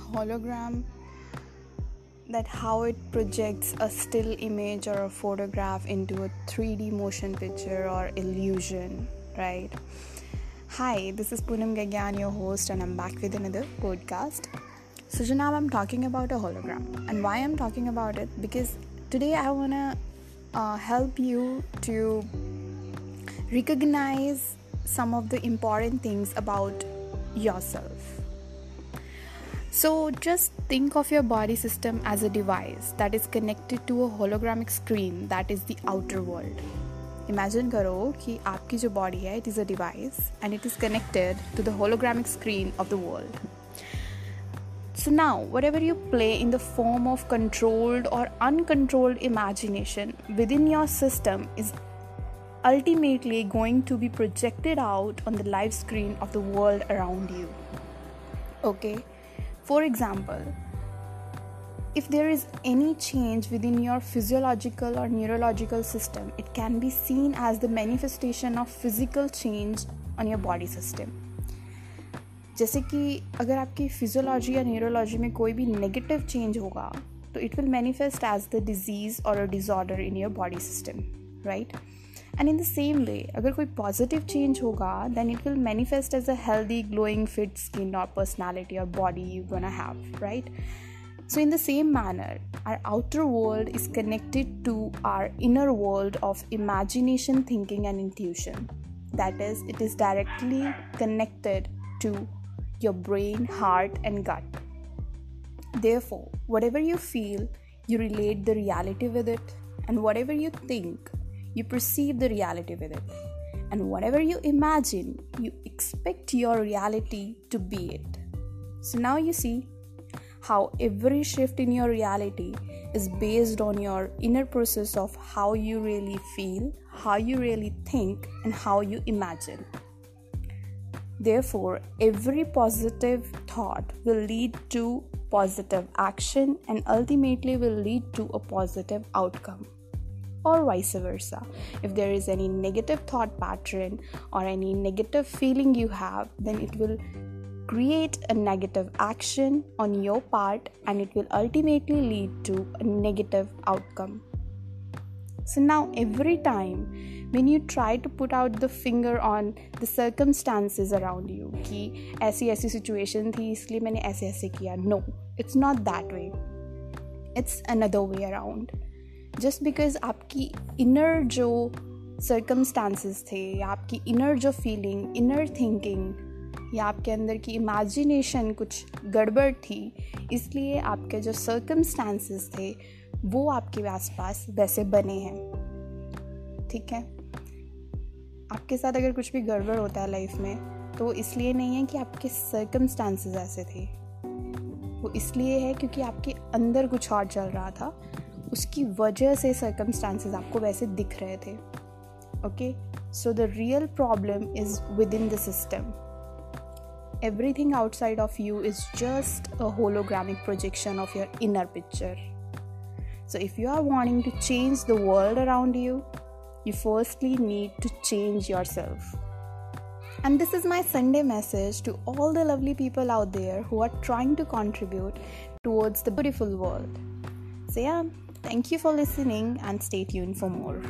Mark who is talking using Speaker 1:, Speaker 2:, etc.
Speaker 1: hologram that how it projects a still image or a photograph into a 3D motion picture or illusion, right? Hi, this is Poonam Gagyan, your host, and I'm back with another podcast. So, now I'm talking about a hologram, and why I'm talking about it because today I want to uh, help you to recognize some of the important things about yourself so just think of your body system as a device that is connected to a hologramic screen that is the outer world. Imagine karo कि आपकी जो body है it is a device and it is connected to the hologramic screen of the world. So now whatever you play in the form of controlled or uncontrolled imagination within your system is ultimately going to be projected out on the live screen of the world around you. Okay? For example, if there is any change within your physiological or neurological system, it can be seen as the manifestation of physical change on your body system. जैसे कि अगर आपकी physiology या neurology में कोई भी negative change होगा तो it will manifest as the disease और अ disorder in your body system right and in the same way अगर कोई पॉजिटिव चेंज होगा then it will manifest as a healthy glowing fit skin और personality और body you gonna have right So, in the same manner, our outer world is connected to our inner world of imagination, thinking, and intuition. That is, it is directly connected to your brain, heart, and gut. Therefore, whatever you feel, you relate the reality with it, and whatever you think, you perceive the reality with it. And whatever you imagine, you expect your reality to be it. So now you see how every shift in your reality is based on your inner process of how you really feel, how you really think, and how you imagine. Therefore, every positive thought will lead to positive action and ultimately will lead to a positive outcome or vice versa. If there is any negative thought pattern or any negative feeling you have, then it will create a negative action on your part and it will ultimately lead to a negative outcome. So now, every time when you try to put out the finger on the circumstances around you, कि ऐसी ऐसी situation थी इसलिए मैंने ऐसे ऐसे किया no it's not that way it's another way around Just because आपकी इनर जो सर्कमस्टांसिस थे, या आपकी इनर जो फीलिंग इनर थिंकिंग या आपके अंदर की इमेजिनेशन कुछ गड़बड़ थी, इसलिए आपके जो सर्कमस्टांसिस थे, वो आपके आसपास वैसे बने हैं। ठीक है? आपके साथ अगर कुछ भी गड़बड़ होता है लाइफ में तो इसलिए नहीं है कि आपके सर्कमस्टांसिस ऐसे थे। वो इसलिए है क्योंकि आपके अंदर कुछ और चल रहा था। उसकी वजह से सर्कमस्टांसेस आपको वैसे दिख रहे थे okay so the real problem is within the system everything outside of you is just a holographic projection of your inner picture so if you are wanting to change the world around you you firstly need to change yourself and this is my Sunday message to all the lovely people out there who are trying to contribute towards the beautiful world से या Thank you for listening and stay tuned for more.